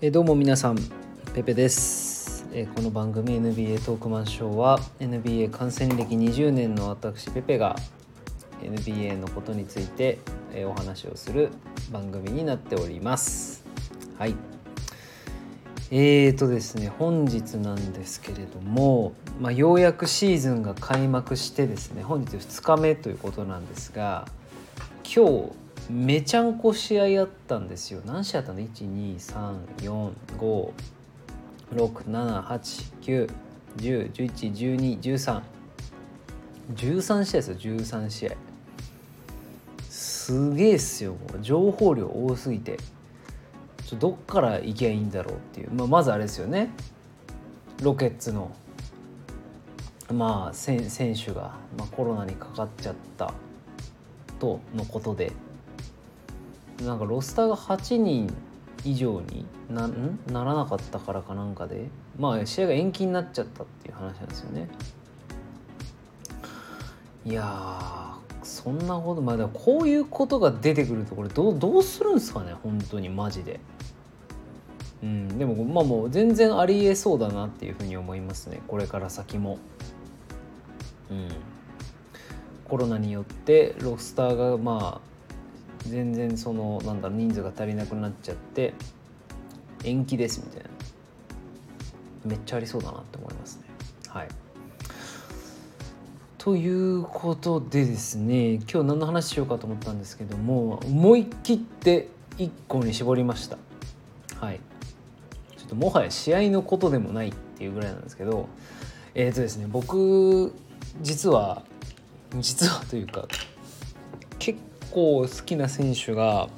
えどうも皆さんペペです。えこの番組 NBA トークマンショーは NBA 観戦歴20年の私ペペが NBA のことについてえお話をする番組になっております。はい。えーとですね本日なんですけれども、まあ、ようやくシーズンが開幕してですね本日2日目ということなんですが今日めちゃんこ試合あったんですよ。何試合あったの ?12345678910111213 13試合ですよ13試合。すげえっすよ情報量多すぎて。ちょどっから行きゃいいんだろうっていう、まあ、まずあれですよね。ロケッツの。まあ選手が、まあ、コロナにかかっちゃった。とのことで。なんかロスターが8人以上になならなかったからかなんかで。まあ試合が延期になっちゃったっていう話なんですよね。いやそんなことまあでもこういうことが出てくるとこれどうどうするんですかね本当にマジで。うんでもまあもう全然ありえそうだなっていうふうに思いますねこれから先も。うん。コロナによってロスターがまあ全然そのなんだろう人数が足りなくなっちゃって延期ですみたいな。めっちゃありそうだなって思いますね。はい。ということでですね今日何の話しようかと思ったんですけども思い切って1個に絞りました。はい。ちょっともはや試合のことでもないっていうぐらいなんですけどえっ、ー、とですね僕実は実はというか構好きな選手が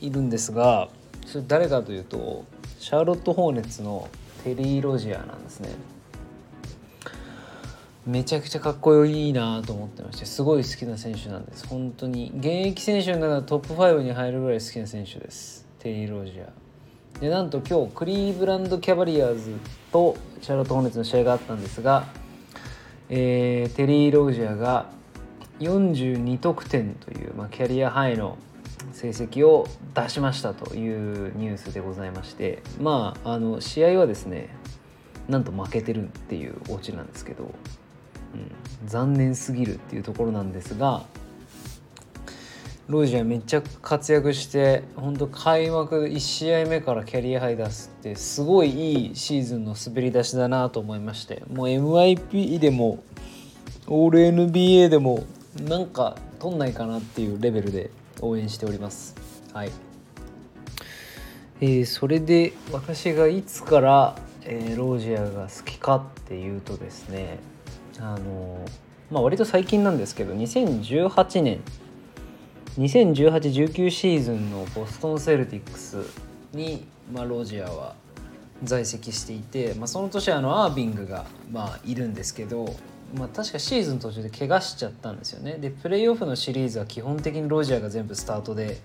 いるんですがそれ誰かというとシャーロット・ホーネッツのテリー・ロジアなんですね。めちゃくちゃかっこいいなと思ってましてすごい好きな選手なんです。本当に。現役選手の中でトップ5に入るぐらい好きな選手です。テリー・ロジアでなんと今日クリーブランド・キャバリアーズとシャーロット・ホーネッツの試合があったんですが、えー、テリー・ロジアが42得点という、まあ、キャリアハイの成績を出しましたというニュースでございましてまああの試合はですねなんと負けてるっていうオチなんですけど、うん、残念すぎるっていうところなんですがロイジャーめっちゃ活躍して本当開幕1試合目からキャリアハイ出すってすごいいいシーズンの滑り出しだなと思いましてもう MIP でもオール NBA でもなんか取んないかなっていうレベルで応援しております。はい。えー、それで私がいつから、えー、ロージアが好きかっていうとですねあのまあ割と最近なんですけど2018年2018-19シーズンのボストン・セルティックスに、まあ、ロジアは在籍していて、まあ、その年あのアービングが、まあ、いるんですけどまあ、確かシーズン途中で怪我しちゃったんですよね。でプレーオフのシリーズは基本的にロジャーが全部スタートで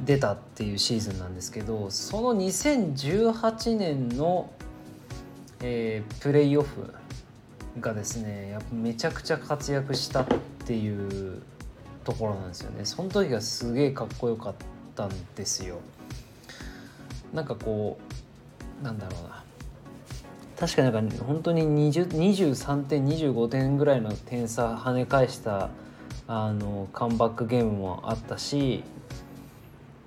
出たっていうシーズンなんですけどその2018年の、えー、プレーオフがですねやっぱめちゃくちゃ活躍したっていうところなんですよね。その時がすげえかっこよかったんですよ。なんかこうなんだろうな。確かになんか本当に23点25点ぐらいの点差跳ね返したあのカムバックゲームもあったし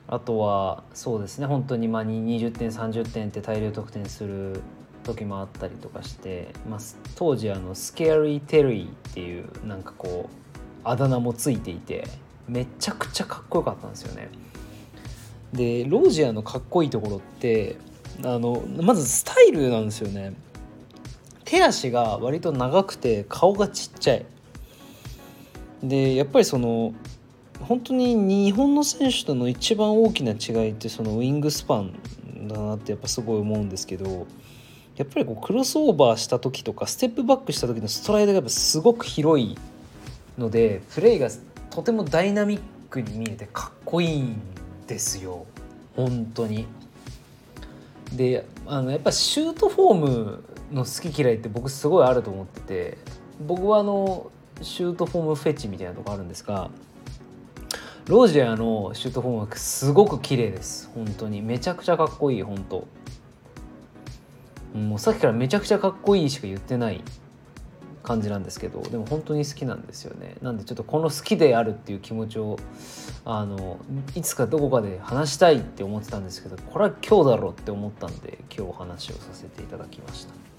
あとはそうですね本当にまあ20点30点って大量得点する時もあったりとかして、まあ、当時あのスケアリー・テリーっていうなんかこうあだ名もついていてめちゃくちゃかっこよかったんですよね。でロージアのかっこいいところってあのまずスタイルなんですよね手足が割と長くて顔がちっちゃいでやっぱりその本当に日本の選手との一番大きな違いってそのウイングスパンだなってやっぱすごい思うんですけどやっぱりこうクロスオーバーした時とかステップバックした時のストライドがやっぱすごく広いのでプレーがとてもダイナミックに見えてかっこいいんですよ本当に。であのやっぱシュートフォームの好き嫌いって僕すごいあると思ってて僕はあのシュートフォームフェチみたいなとこあるんですがロージアのシュートフォームはすごく綺麗です。本当に。めちゃくちゃかっこいい本当。もうさっきからめちゃくちゃかっこいいしか言ってない感じなんですけどでも本当に好きなんですよね。なんでちょっとこの好きであるっていう気持ちをあのいつかどこかで話したいって思ってたんですけどこれは今日だろうって思ったんで今日お話をさせていただきました。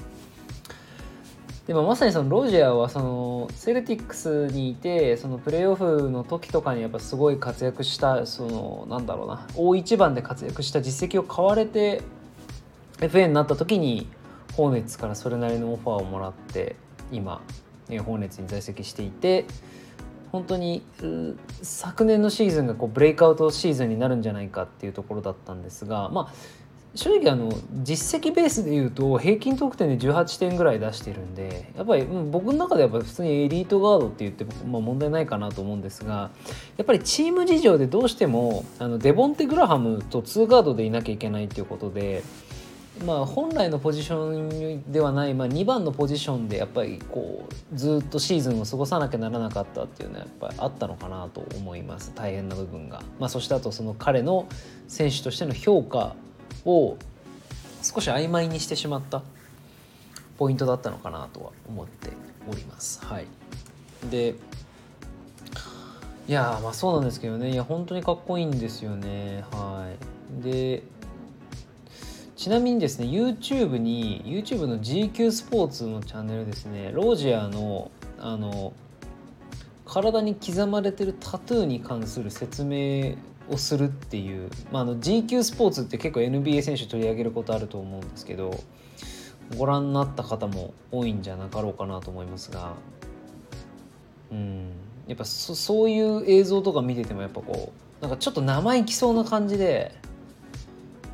でもまさにそのロジャーはそのセルティックスにいてそのプレーオフの時とかにやっぱすごい活躍したそのなんだろうな大一番で活躍した実績を買われて FA になった時にホーネッツからそれなりのオファーをもらって今ホーネッツに在籍していて本当に昨年のシーズンがこうブレイクアウトシーズンになるんじゃないかっていうところだったんですがまあ正直あの実績ベースでいうと平均得点で18点ぐらい出してるんでやっぱり僕の中ではやっぱ普通にエリートガードって言っても、まあ、問題ないかなと思うんですがやっぱりチーム事情でどうしてもあのデボンテ・グラハムと2ガードでいなきゃいけないっていうことで。まあ、本来のポジションではない、まあ、2番のポジションでやっぱりこうずっとシーズンを過ごさなきゃならなかったっていうのはやっぱりあったのかなと思います大変な部分が、まあ、そしてあとその彼の選手としての評価を少し曖昧にしてしまったポイントだったのかなとは思っております。はい、でいやまあそうなんですけどねいや本当にかっこいいんですよね。はい、でちなみにですね YouTube に YouTube の GQ スポーツのチャンネルですねロージアのあの体に刻まれてるタトゥーに関する説明をするっていう、まあ、あの GQ スポーツって結構 NBA 選手取り上げることあると思うんですけどご覧になった方も多いんじゃなかろうかなと思いますがうんやっぱそそういう映像とか見ててもやっぱこうなんかちょっと生意気そうな感じで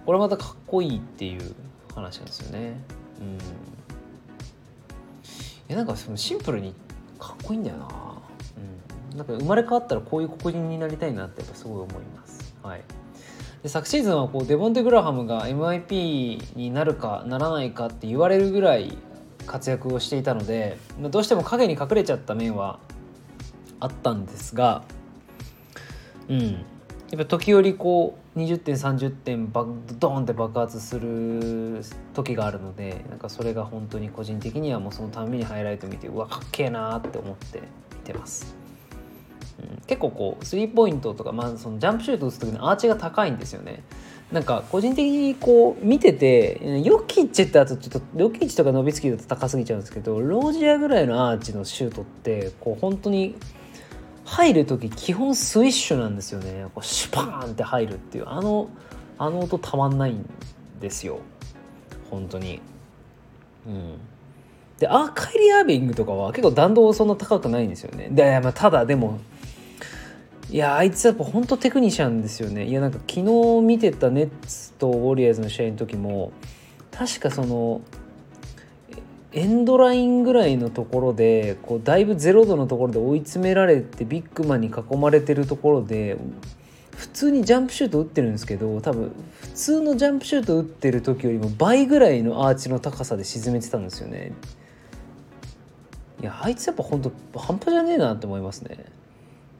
これまたかっこいいっていう話なんですよね。うん、いやなんかシンプルにかっこいいんだよな。なんか生まれ変わったらこういう黒人になりたいなってやっぱすごい思います。はい、で昨シーズンはこうデボンテ・グラハムが MIP になるかならないかって言われるぐらい活躍をしていたのでまあどうしても影に隠れちゃった面はあったんですが、うん、やっぱ時折こう20点30点バドーンって爆発する時があるのでなんかそれが本当に個人的にはもうそのたんびにハイライト見てうわかっけえなって思って見てます、結構こうスリーポイントとか、まあ、そのジャンプシュート打つ時のアーチが高いんですよね。なんか個人的にこう見ててヨキッチってあとちょっとヨキッチとか伸びつきだと高すぎちゃうんですけどロージアぐらいのアーチのシュートってこう本当に入る時基本スイッシュなんですよね。こうシュパーンって入るっていうあのあの音たまんないんですよ。本当に。うん。でアーカイリー・アービングとかは結構弾道そんな高くないんですよね。で、まあ、ただでもいやあいつやっぱ本当テクニシャンですよね。いやなんか昨日見てたネッツとウォリアーズの試合の時も確かそのエンドラインぐらいのところでこうだいぶ0度のところで追い詰められてビッグマンに囲まれてるところで普通にジャンプシュート打ってるんですけど多分普通のジャンプシュート打ってる時よりも倍ぐらいのアーチの高さで沈めてたんですよね。いやあいつやっぱ本当半端じゃねえなって思いますね。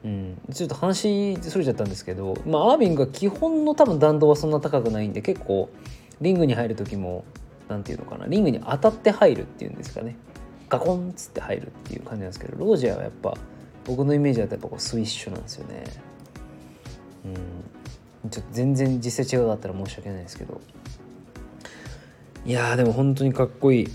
うん、ちょっと話それちゃったんですけど、まあ、アービングが基本の多分弾道はそんな高くないんで結構リングに入る時も何て言うのかなリングに当たって入るっていうんですかね。ガコンっつって入るっていう感じなんですけどロージャーはやっぱ僕のイメージだとやっぱこうスイッシュなんですよね。うん。ちょっと全然実際違うかったら申し訳ないですけど。いやでも本当にかっこいい。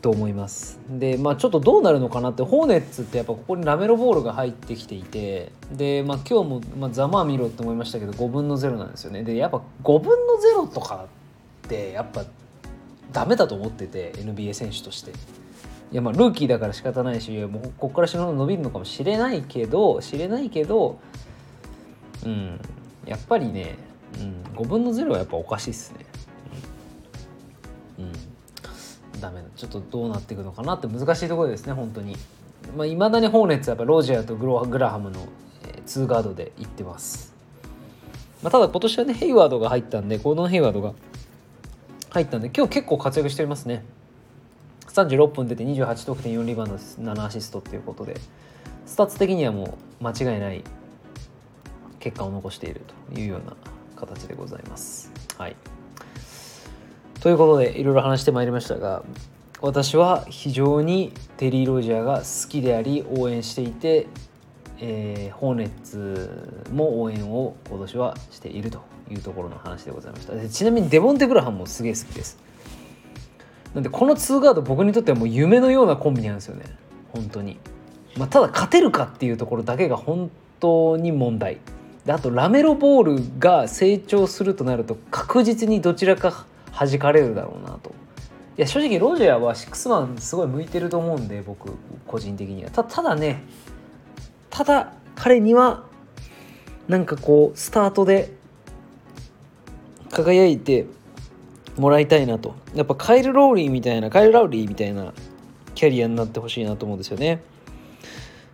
と思いますでまあちょっとどうなるのかなってホーネッツってやっぱここにラメロボールが入ってきていてでまあ今日も、まあ、ざまあ見ろって思いましたけど5分の0なんですよねでやっぱ5分の0とかってやっぱダメだと思ってて NBA 選手として。いやまあルーキーだから仕方ないしもうここから伸びるのかもしれないけど知れないけどうんやっぱりね、うん、5分の0はやっぱおかしいっすね。うん、うん、ダメちょっとどうなっていくのかなって難しいところですね本当に。まあ、未だにホーネッツはやっぱロジャーとグログラハムの、え、2ガードでいってます。まあ、ただ今年はねヘイワードが入ったんでゴードン・ヘイワードが入ったんで今日結構活躍しておりますね36分出て28得点4リバウンド7アシストっていうことでスタッツ的にはもう間違いない結果を残しているというような形でございますはいということでいろいろ話してまいりましたが私は非常にテリー・ロジアーが好きであり応援していて、えー、ホーネッツも応援を今年はしているというところの話でございました。ちなみにデボンテ・グラハンもすげえ好きです。なんでこの2ガード僕にとってはもう夢のようなコンビなんですよね。本当に、まあ、ただ勝てるかっていうところだけが本当に問題。であとラメロボールが成長するとなると確実にどちらか弾かれるだろうなと。いや正直ロジャーはシックスマンすごい向いてると思うんで僕個人的には。たただねただ彼にはなんかこうスタートで輝いてもらいたいなと。やっぱカイル・ローリーみたいなカイル・ラウリーみたいなキャリアになってほしいなと思うんですよね。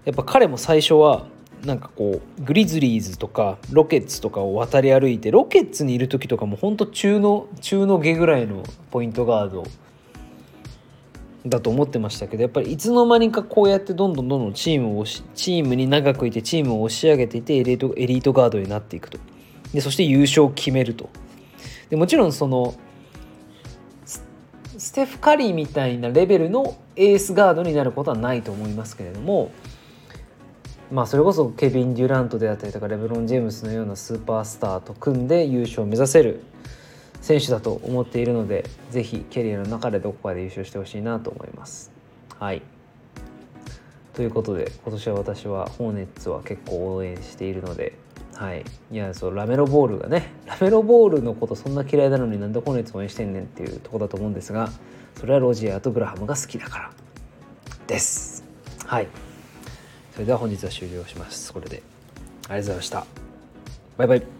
やっぱ彼も最初はなんかこうグリズリーズとかロケッツとかを渡り歩いてロケッツにいる時とかもほんと中の中の下ぐらいのポイントガードだと思ってましたけどやっぱりいつの間にかこうやってどんどんどんどんチームをチームに長くいてチームを押し上げていてエリートエリートガードになっていくと。でそして優勝を決めると。でもちろんそのステフ・カリーみたいなレベルのエースガードになることはないと思いますけれどもまあそれこそケビン・デュラントであったりとかレブロン・ジェームスのようなスーパースターと組んで優勝を目指せる選手だと思っているのでぜひキャリアの中でどこかで優勝してほしいなと思います。はいということで今年は私はホーネッツは結構応援しているのではい、いやそうラメロボールがね ラメロボールのことそんな嫌いなのになんでホーネッツ応援してんねんっていうとこだと思うんですがそれはロジアとグラハムが好きだからです。はい。それでは本日は終了します。これで。ありがとうございました。バイバイ。